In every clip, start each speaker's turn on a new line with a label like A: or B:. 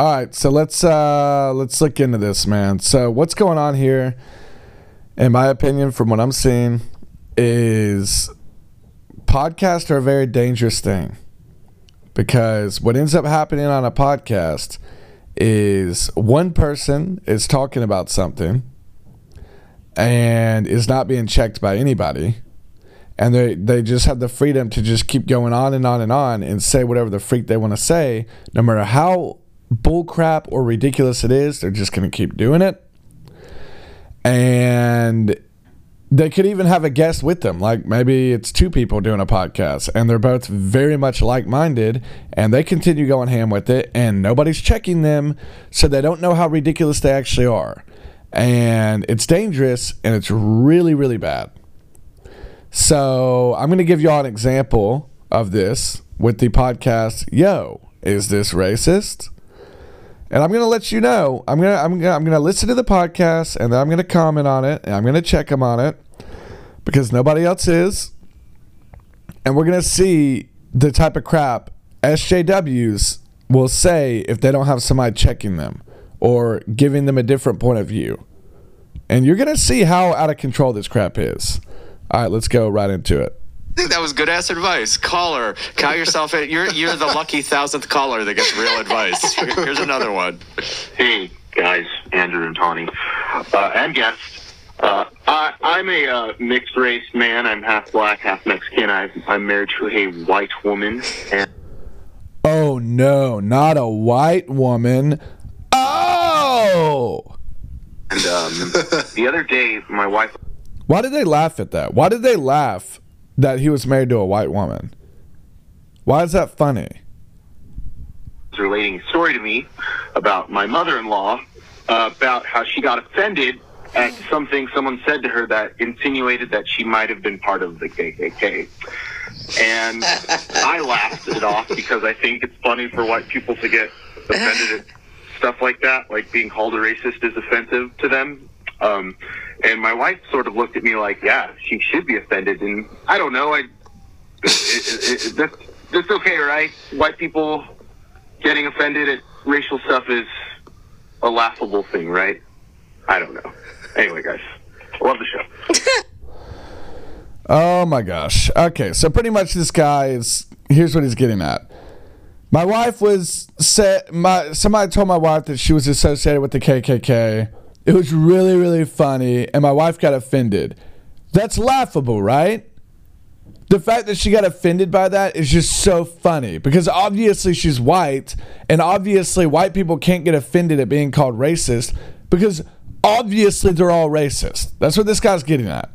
A: All right, so let's uh let's look into this, man. So what's going on here? In my opinion, from what I'm seeing, is podcasts are a very dangerous thing because what ends up happening on a podcast is one person is talking about something and is not being checked by anybody and they they just have the freedom to just keep going on and on and on and say whatever the freak they want to say no matter how bullcrap or ridiculous it is they're just going to keep doing it. And they could even have a guest with them like maybe it's two people doing a podcast and they're both very much like-minded and they continue going ham with it and nobody's checking them so they don't know how ridiculous they actually are. And it's dangerous and it's really really bad. So i'm going to give you all an example of this with the podcast yo is this racist and I'm gonna let you know. I'm gonna I'm gonna I'm gonna listen to the podcast and then I'm gonna comment on it and I'm gonna check them on it because nobody else is. And we're gonna see the type of crap SJWs will say if they don't have somebody checking them or giving them a different point of view. And you're gonna see how out of control this crap is. All right, let's go right into it.
B: I think that was good ass advice. Caller, count yourself in. You're you're the lucky thousandth caller that gets real advice. Here's another one.
C: Hey guys, Andrew and Tawny, uh, and guests. Uh, I, I'm a uh, mixed race man. I'm half black, half Mexican. I, I'm married to a white woman, and
A: Oh no, not a white woman. Oh!
C: and um, the other day my wife
A: Why did they laugh at that? Why did they laugh that he was married to a white woman? Why is that funny?
C: relating a story to me about my mother-in-law uh, about how she got offended at something someone said to her that insinuated that she might have been part of the KKK. And I laughed it off because I think it's funny for white people to get offended at stuff like that, like being called a racist is offensive to them. Um, and my wife sort of looked at me like, yeah, she should be offended. And I don't know, I, it, it, it, that's, okay, right? White people getting offended at racial stuff is a laughable thing, right? I don't know. Anyway, guys, love the show.
A: Oh my gosh. Okay, so pretty much this guy is here's what he's getting at. My wife was said my somebody told my wife that she was associated with the KKK. It was really really funny and my wife got offended. That's laughable, right? The fact that she got offended by that is just so funny because obviously she's white and obviously white people can't get offended at being called racist because obviously they're all racist. That's what this guy's getting at.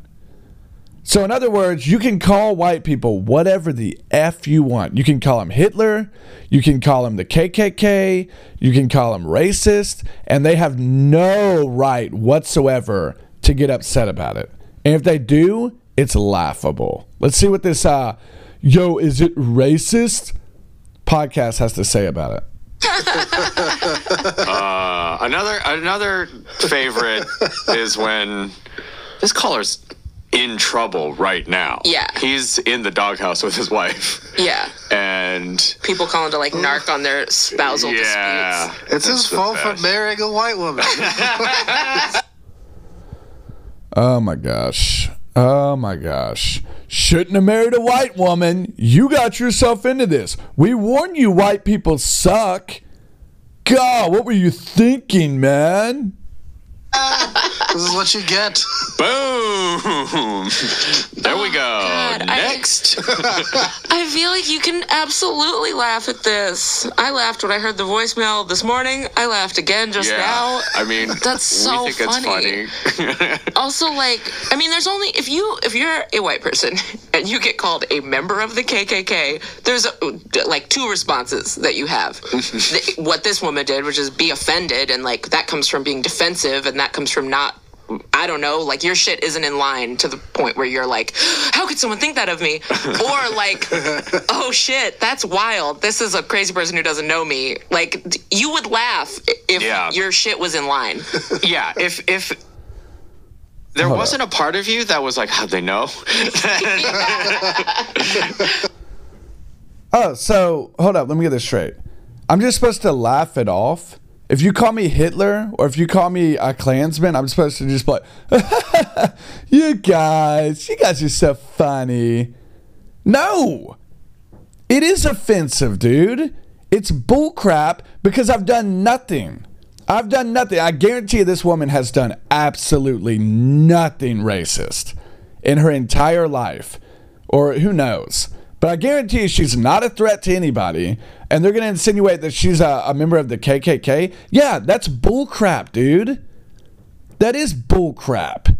A: So, in other words, you can call white people whatever the F you want. You can call them Hitler, you can call them the KKK, you can call them racist, and they have no right whatsoever to get upset about it. And if they do, it's laughable. Let's see what this, uh, yo, is it racist? podcast has to say about it.
B: Uh, another another favorite is when this caller's in trouble right now.
D: Yeah.
B: he's in the doghouse with his wife,
D: Yeah.
B: and
D: People calling to like narc on their spousal
B: yeah,
D: disputes.
E: It's his
B: That's the
E: fault for marrying a white woman.
A: Oh my gosh. Oh my gosh. Shouldn't have married a white woman. You got yourself into this. We warned you white people suck. God, what were you thinking, man?
E: this is what you get.
B: Boom! There we go.
D: God,
B: Next.
D: I feel like you can absolutely laugh at this. I laughed when I heard the voicemail this morning. I laughed again just
B: yeah.
D: now.
B: I mean,
D: That's so
B: we think
D: funny.
B: it's funny.
D: Also, like, I mean, there's only if you if you're a white person and you get called a member of the KKK, there's uh like two responses that you have. The- what this woman did, which is be offended, and like that comes from being defensive, and that comes from not. I don't know, like your shit isn't in line to the point where you're like, how could someone think that of me? Or like, oh shit, that's wild. This is a crazy person who doesn't know me. Like, you would laugh if
B: Yeah.
D: your shit was in line.
B: yeah, if if there
A: Hold
B: wasn't a part of you that was like, how'd they know?
A: Oh, so hold up. Let me get this straight. I'm just supposed to laugh it off. If you call me Hitler or if you call me a Klansman, I'm supposed to just be like, you guys, you guys are so funny. No, it is offensive, dude. It's bullcrap because I've done nothing. I've done nothing. I guarantee you this woman has done absolutely nothing racist in her entire life. Or who knows. But I guarantee you she's not a threat to anybody. And they're going to insinuate that she's a, a, member of the KKK. Yeah, that's bullcrap, dude. That is bullcrap.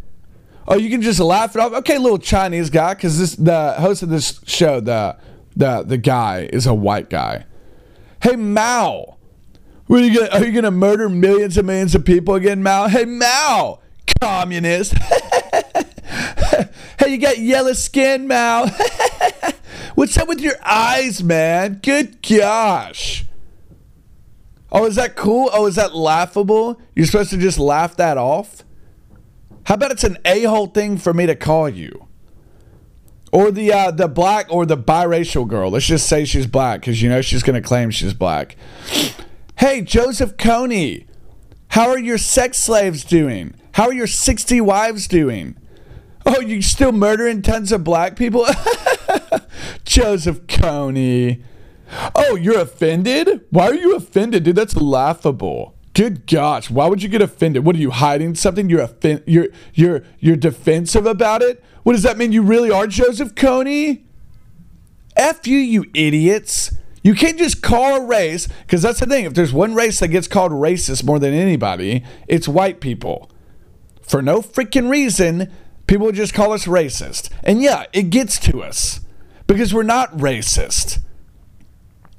A: Oh, you can just laugh it off. Okay, little Chinese guy, because this the host of this show, the the the guy is a white guy. Hey Mao, are you gonna, are you gonna murder millions and millions of people again, Mao? Hey Mao, communist. hey, you got yellow skin, Mao. What's up with your eyes, man? Good gosh. Oh, is that cool? Oh, is that laughable? You're supposed to just laugh that off? How about it's an a-hole thing for me to call you? Or the uh, the black or the biracial girl. Let's just say she's black because you know she's gonna claim she's black. Hey, Joseph Kony, how are your sex slaves doing? How are your 60 wives doing? Oh, you still murdering tons of black people? Joseph Kony. Oh, you're offended? Why are you offended, dude? That's laughable. Good gosh, why would you get offended? What are you hiding something? You're offen- you're you're you're defensive about it? What does that mean? You really are Joseph Kony? F you, you idiots. You can't just call a race, because that's the thing. If there's one race that gets called racist more than anybody, it's white people. For no freaking reason, people just call us racist. And yeah, it gets to us because we're not racist.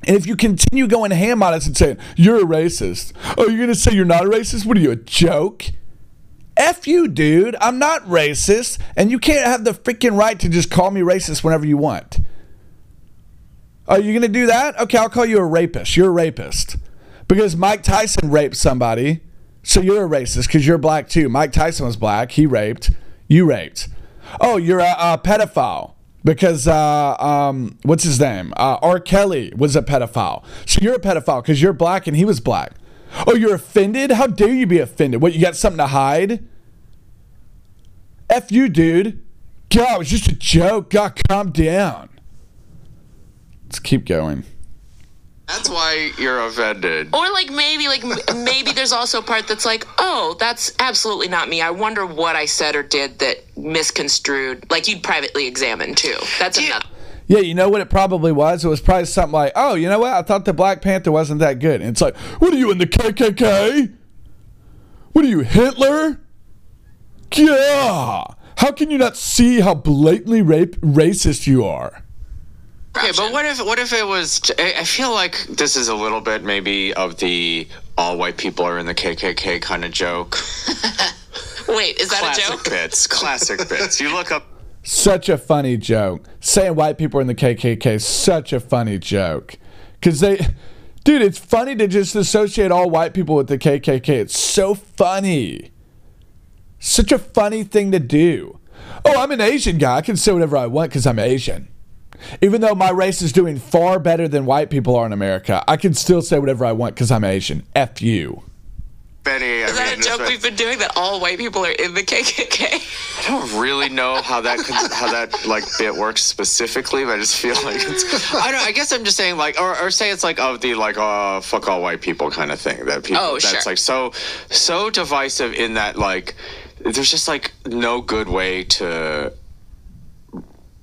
A: And if you continue going ham on us and saying, you're a racist, oh, you're going to say you're not a racist? What are you, a joke? F you, dude. I'm not racist. And you can't have the freaking right to just call me racist whenever you want. Are you going to do that? Okay, I'll call you a rapist. You're a rapist. Because Mike Tyson raped somebody. So you're a racist because you're black too. Mike Tyson was black. He raped. You raped. Oh, you're a, a pedophile because uh, um, what's his name? Uh, R. Kelly was a pedophile. So you're a pedophile because you're black and he was black. Oh, you're offended? How dare you be offended? What, you got something to hide? F you, dude. God, it was just a joke. God, calm down. Let's keep going.
B: That's why you're offended.
D: Or like maybe like maybe there's also a part that's like, oh, that's absolutely not me. I wonder what I said or did that misconstrued. Like you'd privately examine too. That's another.
A: Yeah, you know what it probably was? It was probably something like, oh, you know what? I thought the Black Panther wasn't that good. And it's like, what are you in the KKK? What are you, Hitler? Yeah. How can you not see how blatantly rape racist you are?
B: Okay, but what if what if it was? I I feel like this is a little bit maybe of the all white people are in the KKK kind of joke.
D: Wait, is that a
B: Classic
D: joke?
B: bits, classic bits. You look up
A: Such a funny joke. Saying white people are in the KKK is such a funny joke. Because they, dude, it's funny to just associate all white people with the KKK. It's so funny. Such a funny thing to do. Oh, I'm an Asian guy. I can say whatever I want because I'm Asian. Even though my race is doing far better than white people are in America, I can still say whatever I want because I'm Asian. F you.
B: Benny. I
D: Is that
B: mean,
D: a joke
B: this-
D: we've been doing that all white people are in the KKK?
B: I don't really know how that could, how that like bit works specifically, but I just feel like it's. I don't. I guess I'm just saying like, or, or say it's like of the like, uh, fuck all white people kind of thing that people.
D: Oh,
B: that's
D: sure.
B: like so so divisive in that like, there's just like no good way to.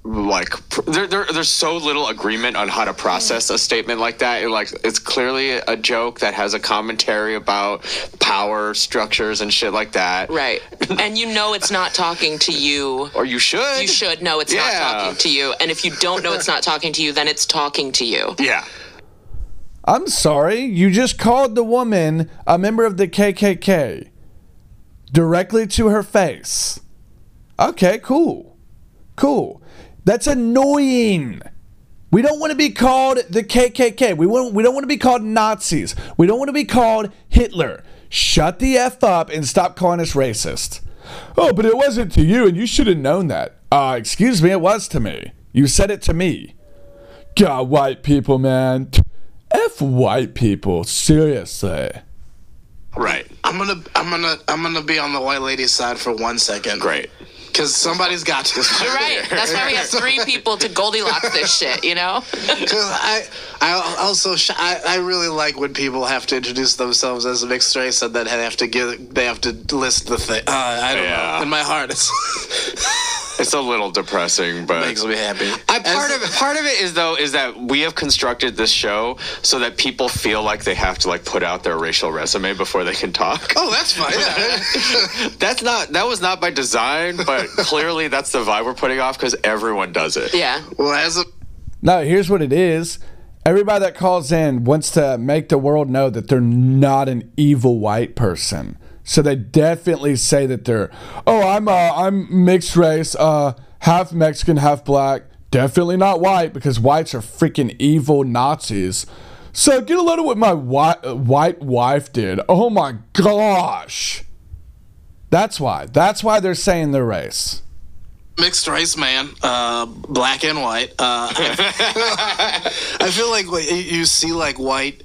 B: Like there, there, there's so little agreement on how to process a statement like that. It, like it's clearly a joke that has a commentary about power structures and shit like that.
D: Right. And you know it's not talking to you.
B: Or you should.
D: You should know it's
B: Yeah.
D: not talking to you. And if you don't know it's not talking to you, then it's talking to you.
B: Yeah.
A: I'm sorry, you just called the woman a member of the KKK directly to her face. Okay, cool. Cool. That's annoying. We don't want to be called the KKK. We want we don't want to be called Nazis. We don't want to be called Hitler. Shut the F up and stop calling us racist. Oh, but it wasn't to you and you should have known that. Uh, excuse me, it was to me. You said it to me. God, white people, man. F white people, seriously.
B: Right.
E: I'm gonna, I'm gonna, I'm gonna be on the white lady's side for one second.
B: Great.
E: Because somebody's got to.
D: You're right. That's why we have three people to Goldilocks this shit, you know?
E: Because I, I also, sh- I, I really like when people have to introduce themselves as a mixed race and then they have to give, they have to list the thing. Uh, I don't
B: Yeah.
E: know. In my heart, it's
B: It's a little depressing, but
E: makes me happy.
B: I, part
E: As-
B: of it, part of it is though is that we have constructed this show so that people feel like they have to like put out their racial resume before they can talk.
E: Oh, that's fine. Yeah.
B: That's not that was not by design, but clearly that's the vibe we're putting off because everyone does it.
D: Yeah.
E: well, as a
A: No, here's what it is. Everybody that calls in wants to make the world know that they're not an evil white person. So they definitely say that they're, oh, I'm uh, I'm mixed race, uh, half Mexican, half black. Definitely not white because whites are freaking evil Nazis. So get a load of what my white white wife did. Oh my gosh. That's why. That's why they're saying their race.
E: mixed race man, uh, black and white. Uh, I feel like you see like white,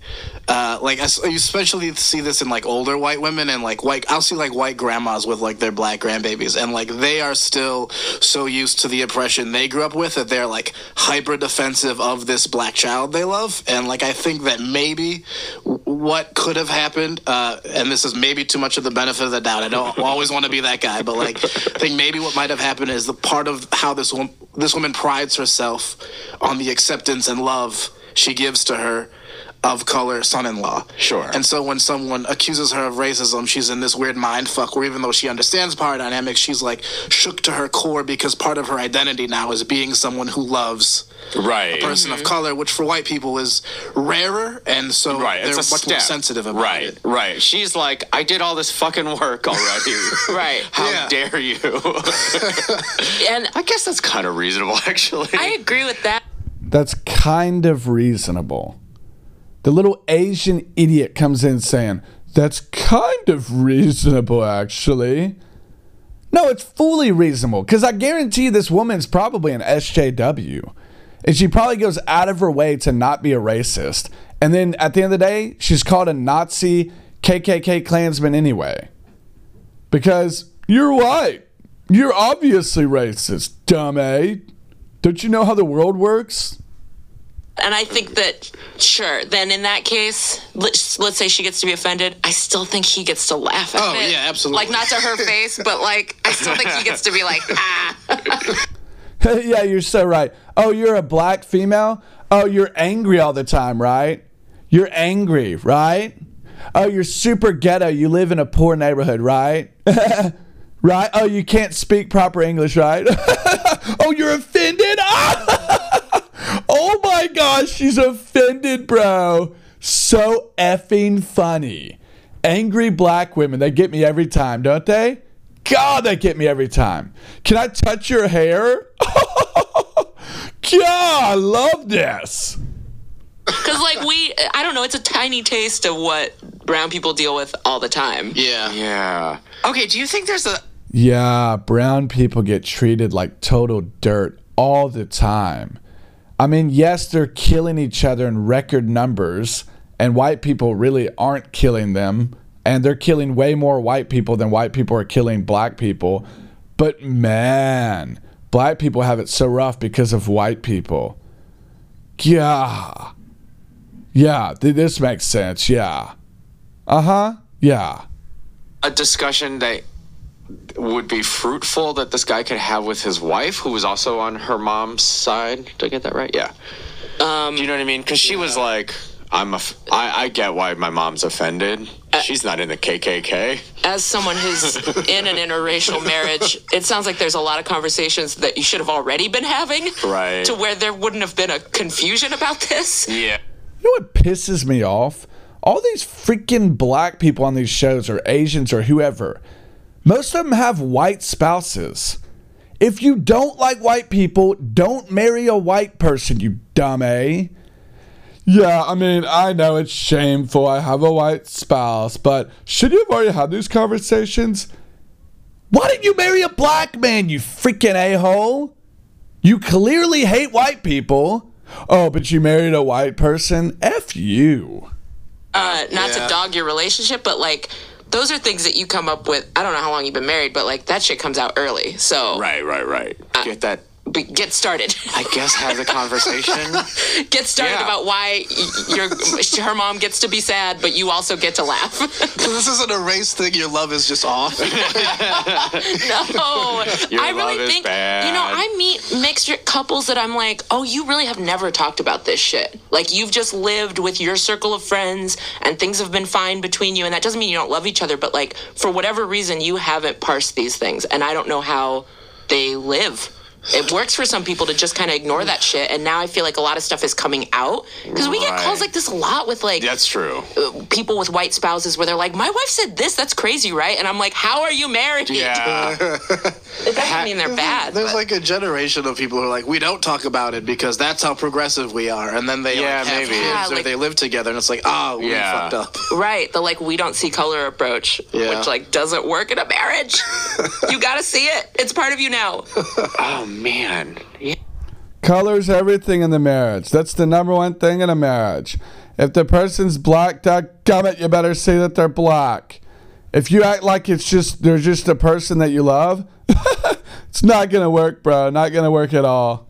E: uh, like you especially see this in like older white women and like white. I'll see like white grandmas with like their black grandbabies, and like they are still so used to the oppression they grew up with that they're like hyper defensive of this black child they love, and like I think that maybe what could have happened, uh, and this is maybe too much of the benefit of the doubt. I don't always want to be that guy, but like I think maybe what might have happened is the part of how this woman this woman prides herself on the acceptance and love she gives to her of color son-in-law.
B: Sure.
E: And so when someone accuses her of racism, she's in this weird mind fuck where even though she understands power dynamics, she's like shook to her core because part of her identity now is being someone who loves
B: Right.
E: a person of mm-hmm. color, which for white people is rarer, and so
B: Right.
E: they're
B: It's a
E: much more sensitive about
B: right.
E: it.
B: Right. She's like, I did all this fucking work already.
D: Right.
B: How
E: Yeah.
B: dare you?
D: And
B: I guess that's kind of reasonable, actually.
D: I agree with that.
A: That's kind of reasonable. The little Asian idiot comes in saying, That's kind of reasonable, actually. No, it's fully reasonable because I guarantee this woman's probably an SJW. And she probably goes out of her way to not be a racist. And then at the end of the day, she's called a Nazi KKK Klansman anyway. Because you're white. You're obviously racist, dumb eh? Don't you know how the world works?
D: And I think that, sure, then in that case, let's, let's say she gets to be offended. I still think he gets to laugh at
E: Oh,
D: it.
E: yeah, absolutely.
D: Like, not to her face, but like, I still think he gets to be like, ah.
A: yeah, you're so right. Oh, you're a black female? Oh, you're angry all the time, right? You're angry, right? Oh, you're super ghetto. You live in a poor neighborhood, right? right? Oh, you can't speak proper English, right? oh, you're offended? Oh my gosh, she's offended, bro. So effing funny. Angry black women, they get me every time, don't they? God, they get me every time. Can I touch your hair? God, I love this.
D: Because, like, we, I don't know, it's a tiny taste of what brown people deal with all the time.
E: Yeah.
B: yeah. Okay, do you think there's a
A: Yeah, brown people get treated like total dirt all the time. I mean, yes, they're killing each other in record numbers, and white people really aren't killing them, and they're killing way more white people than white people are killing black people. But man, black people have it so rough because of white people. Yeah. Yeah, th- this makes sense. Yeah. Uh huh. Yeah.
B: a discussion that would be fruitful that this guy could have with his wife, who was also on her mom's side? Did I get that right? Yeah. Um, Do you know what I mean? Because she was like, "I'm a, f- I, I get why my mom's offended. She's not in the KKK."
D: As someone who's in an interracial marriage, it sounds like there's a lot of conversations that you should have already been having.
B: Right.
D: To where there wouldn't have been a confusion about this.
B: Yeah.
A: You know what pisses me off? All these freaking black people on these shows, or Asians, or whoever, most of them have white spouses. If you don't like white people, don't marry a white person, you dumb A. Yeah, I mean, I know it's shameful. I have a white spouse, but should you have already had these conversations? Why didn't you marry a black man, you freaking a hole? You clearly hate white people. Oh, but you married a white person? F you.
D: uh, not
E: Yeah.
D: to dog your relationship, but like those are things that you come up with. I don't know how long you've been married, but like that shit comes out early. So
B: Right, right, right. Get that.
D: Be, get started.
B: I guess have the conversation.
D: get started
B: Yeah.
D: about why your her mom gets to be sad, but you also get to laugh.
E: this isn't a race thing. Your love is just off.
D: no,
B: Your
D: I really
B: love is
D: think you know. I meet mixed couples that I'm like, oh, you really have never talked about this shit. Like you've just lived with your circle of friends, and things have been fine between you, and that doesn't mean you don't love each other, but like for whatever reason, you haven't parsed these things, and I don't know how they live. It works for some people to just kind of ignore that shit, and now I feel like a lot of stuff is coming out because we get
B: Right.
D: calls like this a lot with like
B: That's true.
D: Uh, people with white spouses where they're like, "My wife said this. That's crazy, right?" And I'm like, "How are you married?"
B: Yeah.
D: It doesn't mean they're bad.
E: There's
D: but-
E: like a generation of people who are like, we don't talk about it because that's how progressive we are, and then they
B: Yeah,
E: like, have
B: maybe.
E: kids
D: Yeah,
E: or
D: like-
E: they live together, and it's like, oh, we
B: Yeah.
E: fucked up.
D: right, the like we don't see color approach,
E: Yeah.
D: which like doesn't work in a marriage. you gotta see it. It's part of you now.
B: Oh man.
A: Colors everything in the marriage. That's the number one thing in a marriage. If the person's black, it, you better say that they're black. If you act like it's just they're just a person that you love, it's not gonna work, bro. Not gonna work at all.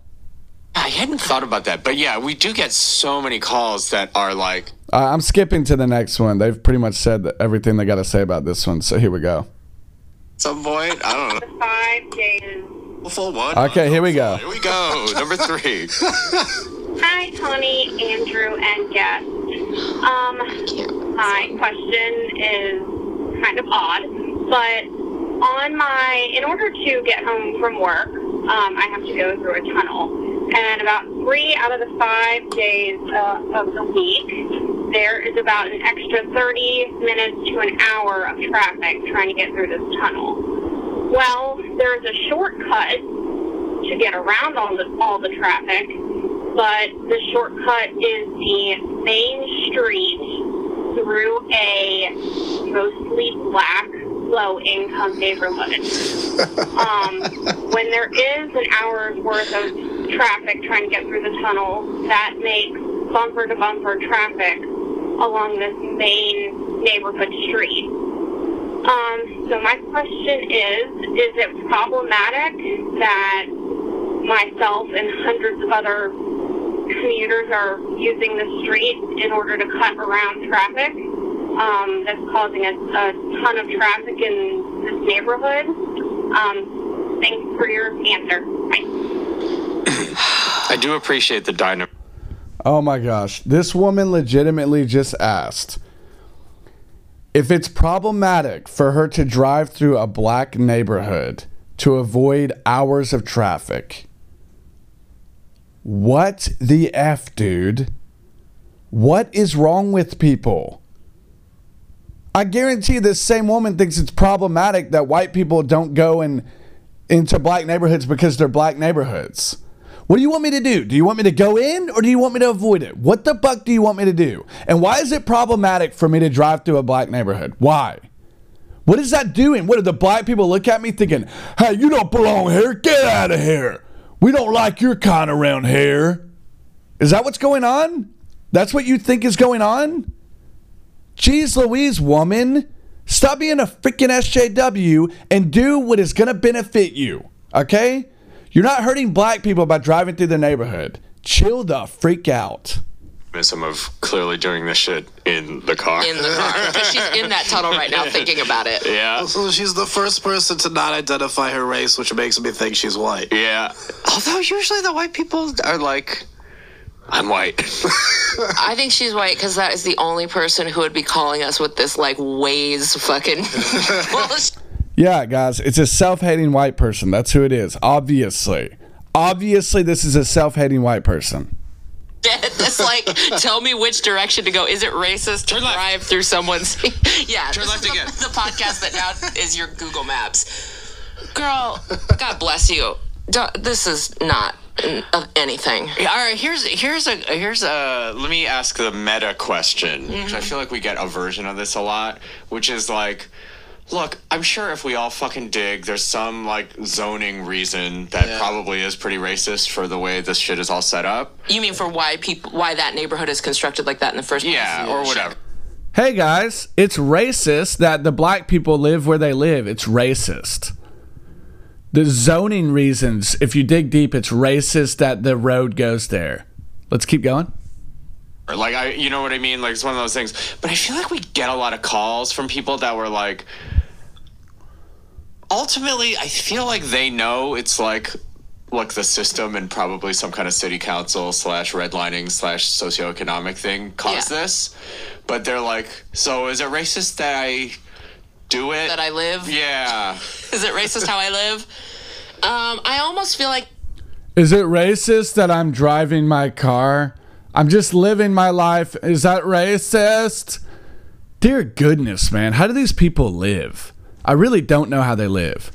B: I hadn't thought about that, but yeah, we do get so many calls that are like,
A: Uh, I'm skipping to the next one. They've pretty much said that everything they got to say about this one. So here we go.
B: some point, I don't know,
F: five days.
B: Full one.
A: Okay, here we go.
B: Here we go. Number three.
F: Hi, Tony, Andrew, and guest. Um, my question is kind of odd, but on my, in order to get home from work, um, I have to go through a tunnel. And about three out of the five days uh, of the week, there is about an extra 30 minutes to an hour of traffic trying to get through this tunnel. Well, there's a shortcut to get around all the all the traffic, but the shortcut is the main street through a mostly black, low income neighborhood. um, when there is an hour's worth of traffic trying to get through the tunnel, that makes bumper to bumper traffic along this main neighborhood street. Um, so my question is, is it problematic that myself and hundreds of other commuters are using the street in order to cut around traffic? Um, that's causing a, a ton of traffic in this neighborhood. Um, thanks for your answer. Bye.
B: I do appreciate the dynamo.
A: Oh my gosh. This woman legitimately just asked if it's problematic for her to drive through a black neighborhood to avoid hours of traffic. What the F, dude? What is wrong with people? I guarantee this same woman thinks it's problematic that white people don't go in, into black neighborhoods because they're black neighborhoods. What do you want me to do? Do you want me to go in or do you want me to avoid it? What the fuck do you want me to do? And why is it problematic for me to drive through a black neighborhood? Why? What is that doing? What do the black people look at me thinking, hey, you don't belong here? Get out of here. We don't like your kind around here. Is that what's going on? That's what you think is going on? Jeez Louise, woman. Stop being a freaking SJW and do what is going to benefit you. Okay? You're not hurting black people by driving through the neighborhood. Chill the freak out.
B: Some of clearly doing this shit in the car.
D: in the car because she's in that tunnel right now thinking about it.
B: yeah.
E: So she's the first person to not identify her race, which makes me think she's white.
B: Yeah. Although usually the white people are like, I'm white.
D: I think she's white because that is the only person who would be calling us with this like Waze fucking bullshit.
A: Yeah, guys, it's a self hating white person. That's who it is. Obviously. Obviously, this is a self hating white person.
D: It's like, tell me which direction to go. Is it racist to
B: Turn left.
D: drive through someone's? yeah,
B: Turn
D: this
B: left
D: is the,
B: again.
D: the podcast that now is your Google Maps. Girl, God bless you. Don't- This is not of anything.
B: All right, here's here's a here's a let me ask the meta question because I mm-hmm. feel like we get a version of this a lot, which is like, Look, I'm sure if we all fucking dig, there's some like zoning reason that
E: Yeah.
B: probably is pretty racist for the way this shit is all set up.
D: You mean for why people why that neighborhood is constructed like that in the first place?
B: Yeah, or whatever.
A: Hey guys, it's racist that the black people live where they live. It's racist. The zoning reasons, if you dig deep, it's racist that the road goes there. Let's keep going.
B: Like I, you know what I mean? Like it's one of those things. But I feel like we get a lot of calls from people that were like. Ultimately, I feel like they know it's like, like the system and probably some kind of city council slash redlining slash socioeconomic thing caused
D: Yeah.
B: this. But they're like, so is it racist that I do it?
D: That I live?
B: Yeah.
D: Is it racist how I live? Um, I almost feel like
A: Is it racist that I'm driving my car? I'm just living my life. Is that racist? Dear goodness, man. How do these people live? I really don't know how they live.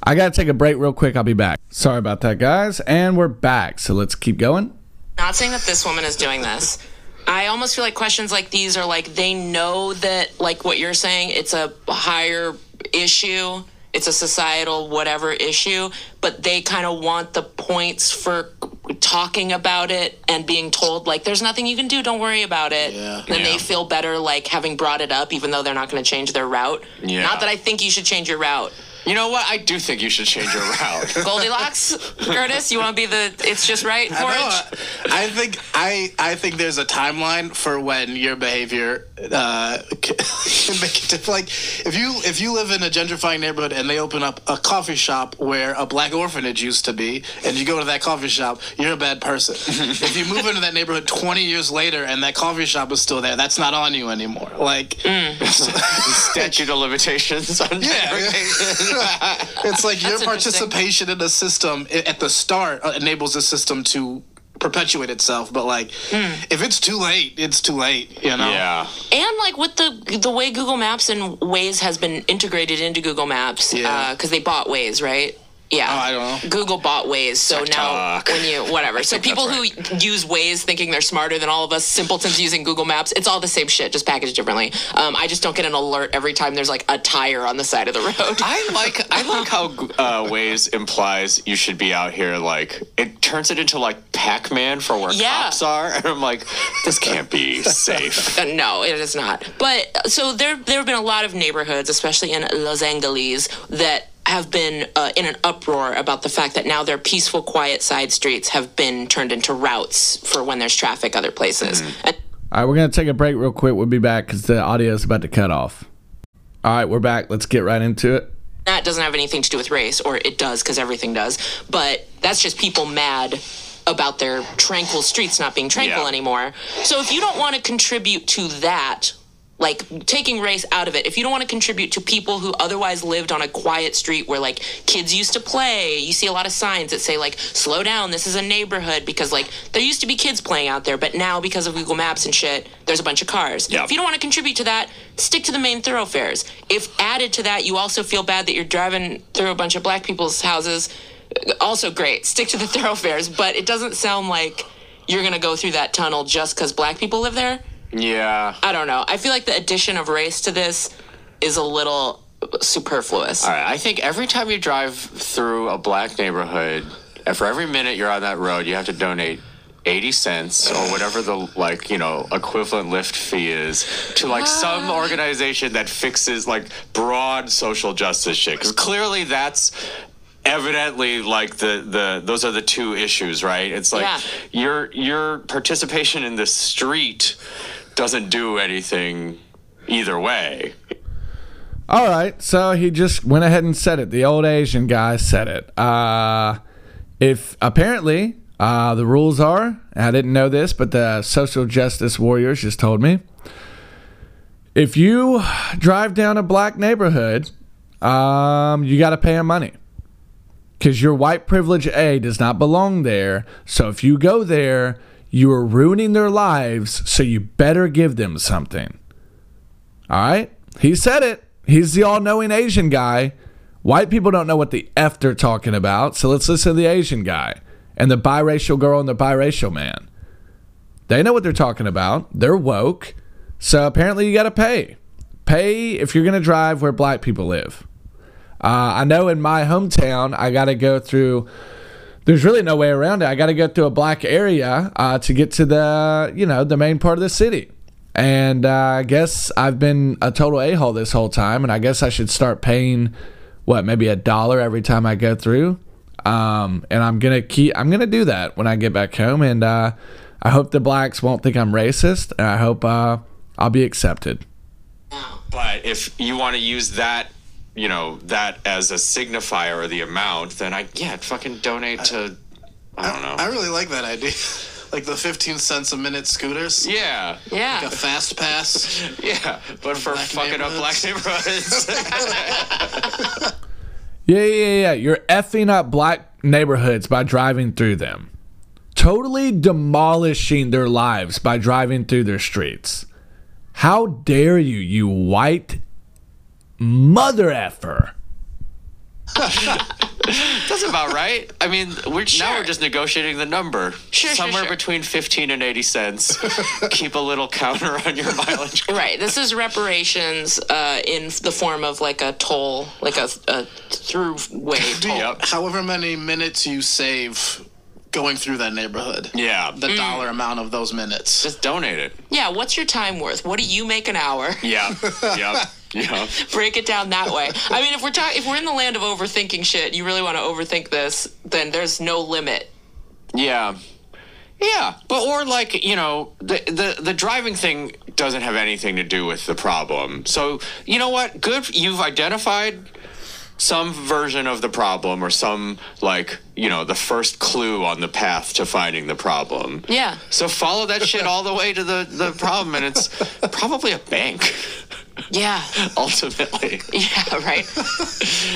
A: I got to take a break real quick. I'll be back. Sorry about that, guys. And we're back. So let's keep going.
D: not saying that this woman is doing this. I almost feel like questions like these are like they know that like what you're saying, it's a higher issue, it's a societal whatever issue, but they kind of want the points for talking about it and being told like there's nothing you can do, don't worry about it.
E: Yeah.
D: Then they feel better like having brought it up even though they're not going to change their route.
B: Yeah.
D: Not that I think you should change your route.
B: You know what? I do think you should change your route.
D: Goldilocks, Curtis, you want to be the it's just right
E: I, know. I think I I think there's a timeline for when your behavior uh, can make it like if you if you live in a gentrifying neighborhood and they open up a coffee shop where a black orphanage used to be and you go to that coffee shop you're a bad person if you move into that neighborhood 20 years later and that coffee shop is still there that's not on you anymore like
B: Statute of limitations on
E: Yeah. it's like your participation in the system at the start uh, enables the system to perpetuate itself. But like, if it's too late, it's too late. You know.
B: Yeah.
D: and like with the the way Google Maps and Waze has been integrated into Google Maps,
E: Yeah.
D: because they bought Waze, right? Yeah,
E: Oh, I don't know.
D: Google bought Waze, so now when you whatever, so people who use Waze thinking they're smarter than all of us simpletons using Google Maps, it's all the same shit, just packaged differently. Um, I just don't get an alert every time there's like a tire on the side of the road.
B: I like I like how uh, Waze implies you should be out here like it turns it into like Pac-Man for where
D: Yeah.
B: cops are, and I'm like, this can't be safe.
D: Uh, no, it is not. But so there, there have been a lot of neighborhoods, especially in Los Angeles, that have been uh, in an uproar about the fact that now their peaceful, quiet side streets have been turned into routes for when there's traffic other places. And
A: All right, we're going to take a break real quick. We'll be back because the audio is about to cut off. All right, we're back. Let's get right into it.
D: that doesn't have anything to do with race, or it does because everything does. But that's just people mad about their tranquil streets not being tranquil
B: Yeah.
D: anymore. So if you don't want to contribute to that, like taking race out of it, if you don't want to contribute to people who otherwise lived on a quiet street where like kids used to play, you see a lot of signs that say like slow down, this is a neighborhood because like there used to be kids playing out there, but now because of Google Maps and shit, there's a bunch of cars.
B: Yeah.
D: If you don't want to contribute to that, stick to the main thoroughfares. If added to that, you also feel bad that you're driving through a bunch of black people's houses, also great. Stick to the thoroughfares, but it doesn't sound like you're going to go through that tunnel just because black people live there.
B: Yeah.
D: I don't know. I feel like the addition of race to this is a little superfluous.
B: All right. I think every time you drive through a black neighborhood, and for every minute you're on that road, you have to donate. 80 cents or whatever the like you know equivalent lift fee is to like some organization that fixes like broad social justice shit because clearly that's evidently like the the those are the two issues right it's like
D: Yeah.
B: your your participation in the street doesn't do anything either way
A: All right, so he just went ahead and said it. The old Asian guy said it. Uh, if apparently uh, the rules are, I didn't know this, but the social justice warriors just told me. If you drive down a black neighborhood, um, you got to pay them money because your white privilege A does not belong there. So if you go there, you are ruining their lives. So you better give them something. All right. He said it. He's the all knowing Asian guy. White people don't know what the F they're talking about. So let's listen to the Asian guy and the biracial girl and the biracial man. They know what they're talking about. They're woke. So apparently you got to pay. pay if you're gonna drive where black people live. Uh, I know in my hometown, I got to go through. There's really no way around it. I got to go through a black area uh, to get to the, you know, the main part of the city. And uh, I guess I've been a total a hole this whole time, and I guess I should start paying, what, maybe a dollar every time I go through. Um, and I'm gonna keep. I'm gonna do that when I get back home, and uh, I hope the blacks won't think I'm racist, and I hope uh, I'll be accepted.
B: But if you want to use that, you know, that as a signifier or the amount, then I yeah, fucking donate to. I don't know.
E: I really like that idea. like the 15 cents a minute scooters.
B: yeah,
D: Yeah.
E: Like a fast pass.
B: yeah, but for
E: Black
B: fucking up black neighborhoods.
A: Yeah, yeah, yeah. You're effing up black neighborhoods by driving through them. Totally demolishing their lives by driving through their streets. How dare you, you white mother effer.
B: That's about right. I mean, we're now we're just negotiating the number.
D: Sure, sure,
B: Somewhere
D: sure.
B: between 15 and 80 cents. Keep a little counter on your mileage.
D: Right. This is reparations uh, in the form of like a toll, like a, a throughway toll.
B: Yep.
E: However many minutes you save going through that neighborhood.
B: Yeah.
E: The mm. dollar amount of those minutes.
B: Just donate it.
D: Yeah. What's your time worth? What do you make an hour?
B: Yeah. yep. Yeah.
D: Break it down that way. I mean, if we're talking, if we're in the land of overthinking shit, you really want to overthink this, then there's no limit.
B: Yeah. Yeah, but or like you know the, the the driving thing doesn't have anything to do with the problem. So you know what? Good, you've identified some version of the problem or some like you know the first clue on the path to finding the problem.
D: Yeah.
B: So follow that shit all the way to the the problem, and it's probably a bank
D: Yeah.
B: ultimately.
D: Yeah. Right.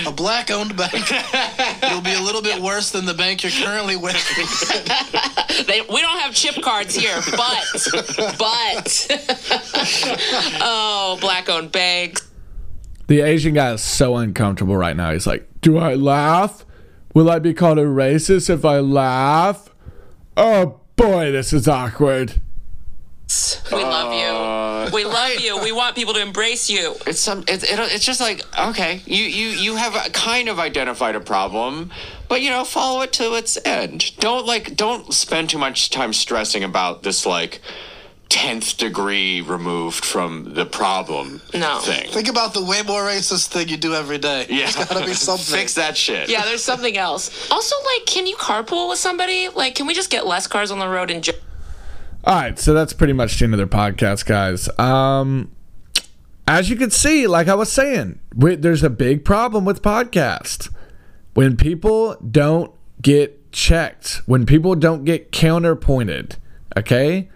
E: A black owned bank. It'll be a little bit worse than the bank you're currently with.
D: They, we don't have chip cards here, but but oh, black-owned banks.
A: The Asian guy is so uncomfortable right now. He's like, Do I laugh? Will I be called a racist if I laugh? Oh boy, this is awkward.
D: We love you. Uh, we love you. We want people to embrace you.
B: It's some. It, it, it's just like okay, you you you have kind of identified a problem, but you know follow it to its end. Don't like don't spend too much time stressing about this like tenth degree removed from the problem
D: No.
B: thing.
E: Think about the way more racist thing you do every day.
B: yeah,
E: There's gotta be something.
B: Fix that shit.
D: Yeah, there's something else. Also, like, can you carpool with somebody? Like, can we just get less cars on the road and jo-
A: All right, so that's pretty much the end of their podcast, guys. Um, as you can see, like I was saying, we, there's a big problem with podcasts. When people don't get checked, when people don't get counterpointed, okay?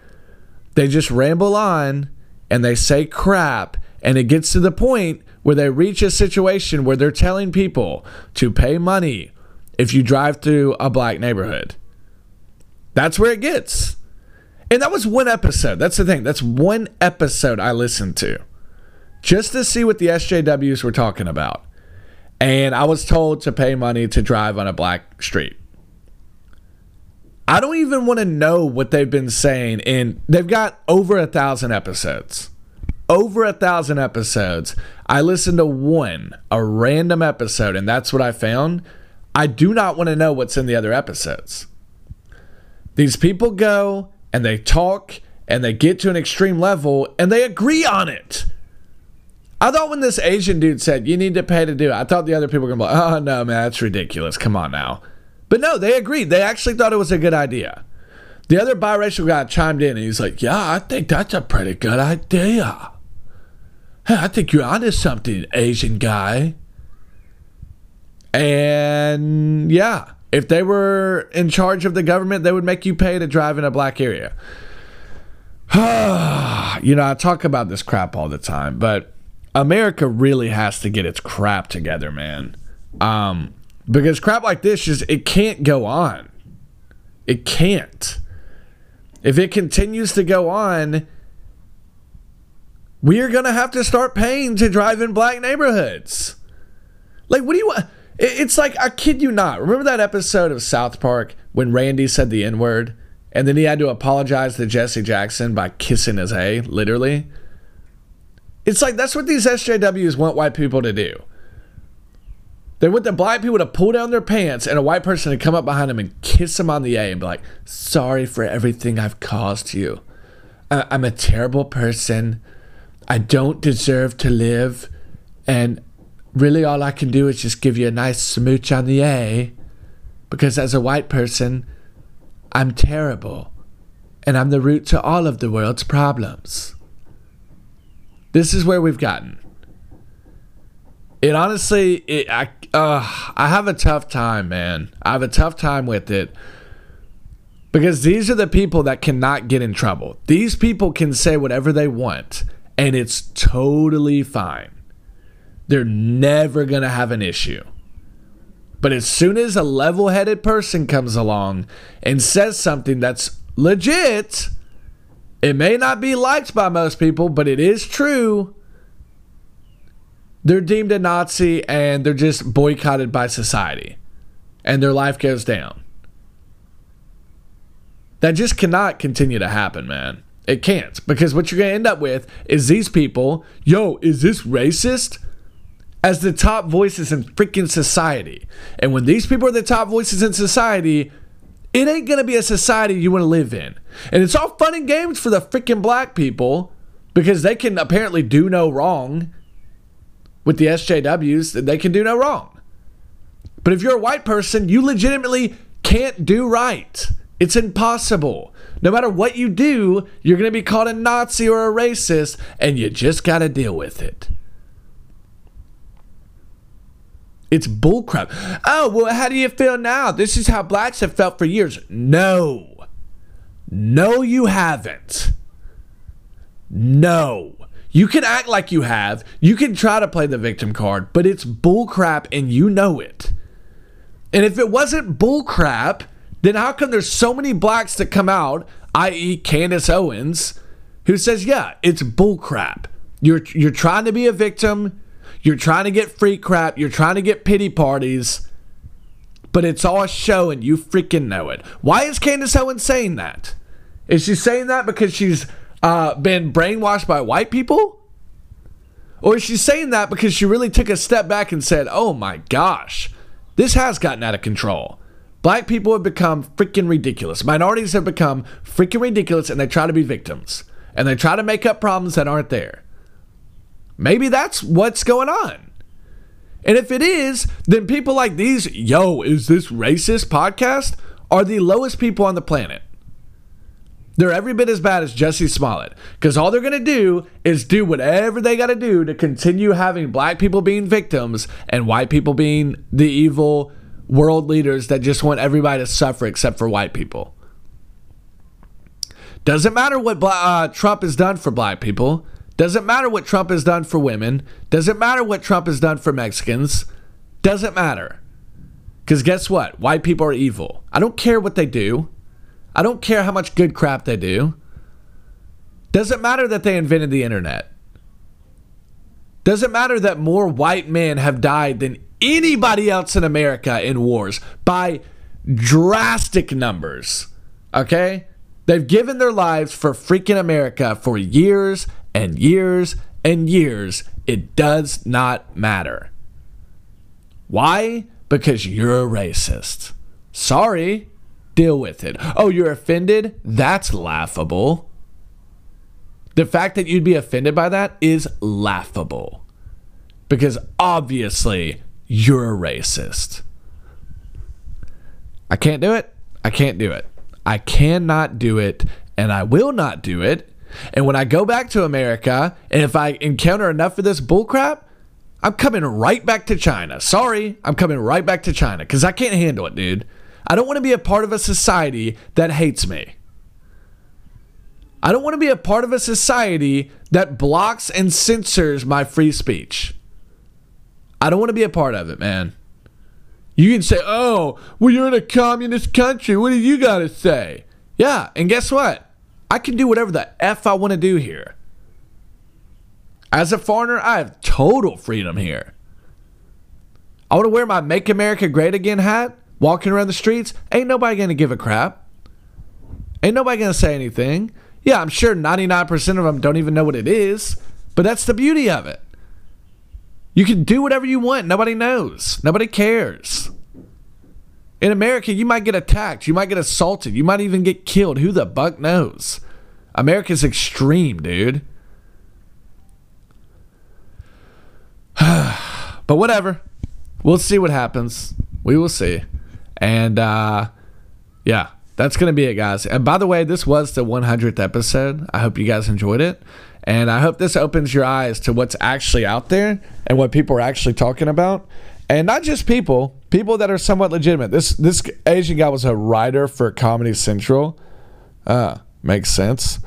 A: They just ramble on and they say crap, and it gets to the point where they reach a situation where they're telling people to pay money if you drive through a black neighborhood. That's where it gets. And that was one episode. That's the thing. That's one episode I listened to just to see what the SJWs were talking about. And I was told to pay money to drive on a black street. I don't even want to know what they've been saying. And they've got over a thousand episodes. Over a thousand episodes. I listened to one, a random episode, and that's what I found. I do not want to know what's in the other episodes. These people go and they talk and they get to an extreme level and they agree on it. I thought when this Asian dude said you need to pay to do it, I thought the other people were gonna be like, oh no, man, that's ridiculous. Come on now. But no, they agreed. They actually thought it was a good idea. The other biracial guy chimed in and he's like, Yeah, I think that's a pretty good idea. Hey, I think you're onto something, Asian guy. And yeah, if they were in charge of the government, they would make you pay to drive in a black area. you know, I talk about this crap all the time, but America really has to get its crap together, man. Um, because crap like this just it can't go on. It can't. If it continues to go on, we are gonna have to start paying to drive in black neighborhoods. Like, what do you want? It's like I kid you not. Remember that episode of South Park when Randy said the N word, and then he had to apologize to Jesse Jackson by kissing his hay, literally. It's like that's what these SJWs want white people to do. They want the black people to pull down their pants and a white person to come up behind them and kiss them on the A and be like, sorry for everything I've caused you. I- I'm a terrible person. I don't deserve to live. And really, all I can do is just give you a nice smooch on the A. Because as a white person, I'm terrible. And I'm the root to all of the world's problems. This is where we've gotten. It honestly, it, I, uh, I have a tough time, man. I have a tough time with it because these are the people that cannot get in trouble. These people can say whatever they want, and it's totally fine. They're never to have an issue. But as soon as a level headed person comes along and says something that's legit, it may not be liked by most people, but it is true. They're deemed a Nazi and they're just boycotted by society. And their life goes down. That just cannot continue to happen, man. It can't. Because what you're going to end up with is these people, yo, is this racist? As the top voices in freaking society. And when these people are the top voices in society, it ain't going to be a society you want to live in. And it's all fun and games for the freaking black people because they can apparently do no wrong with the SJWs, they can do no wrong. But if you're a white person, you legitimately can't do right. It's impossible. No matter what you do, you're going to be called a Nazi or a racist, and you just got to deal with it. It's bullcrap. Oh, well, how do you feel now? This is how blacks have felt for years. No. No, you haven't. No. You can act like you have. You can try to play the victim card, but it's bullcrap and you know it. And if it wasn't bullcrap, then how come there's so many blacks that come out, i.e., Candace Owens, who says, "Yeah, it's bullcrap. You're you're trying to be a victim. You're trying to get free crap. You're trying to get pity parties." But it's all a show and you freaking know it. Why is Candace Owens saying that? Is she saying that because she's uh, been brainwashed by white people? Or is she saying that because she really took a step back and said, oh my gosh, this has gotten out of control? Black people have become freaking ridiculous. Minorities have become freaking ridiculous and they try to be victims. And they try to make up problems that aren't there. Maybe that's what's going on. And if it is, then people like these, yo, is this racist podcast, are the lowest people on the planet. They're every bit as bad as Jesse Smollett because all they're going to do is do whatever they got to do to continue having black people being victims and white people being the evil world leaders that just want everybody to suffer except for white people. Doesn't matter what uh, Trump has done for black people. Doesn't matter what Trump has done for women. Doesn't matter what Trump has done for Mexicans. Doesn't matter. Because guess what? White people are evil. I don't care what they do. I don't care how much good crap they do. Doesn't matter that they invented the internet. Doesn't matter that more white men have died than anybody else in America in wars by drastic numbers. Okay? They've given their lives for freaking America for years and years and years. It does not matter. Why? Because you're a racist. Sorry. Deal with it. Oh, you're offended? That's laughable. The fact that you'd be offended by that is laughable. Because obviously you're a racist. I can't do it. I can't do it. I cannot do it, and I will not do it. And when I go back to America, and if I encounter enough of this bullcrap, I'm coming right back to China. Sorry, I'm coming right back to China because I can't handle it, dude. I don't want to be a part of a society that hates me. I don't want to be a part of a society that blocks and censors my free speech. I don't want to be a part of it, man. You can say, oh, well, you're in a communist country. What do you got to say? Yeah, and guess what? I can do whatever the F I want to do here. As a foreigner, I have total freedom here. I want to wear my Make America Great Again hat, walking around the streets. Ain't nobody to give a crap. Ain't nobody to say anything. Yeah, I'm sure 99% of them don't even know what it is, But that's the beauty of it. You can do whatever you want. Nobody knows. Nobody cares. In America, you might get attacked. You might get assaulted. You might even get killed. Who the buck knows? America's extreme, dude. but whatever. We'll see what happens. We will see. And uh yeah, that's going to be it, guys. And by the way, this was the 100th episode. I hope you guys enjoyed it. And I hope this opens your eyes to what's actually out there and what people are actually talking about. And not just people, people that are somewhat legitimate. This this Asian guy was a writer for Comedy Central. Uh, makes sense.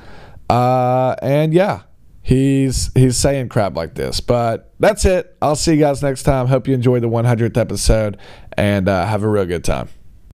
A: Uh, and yeah, he's he's saying crap like this. But that's it. I'll see you guys next time. Hope you enjoyed the 100th episode and uh, have a real good time.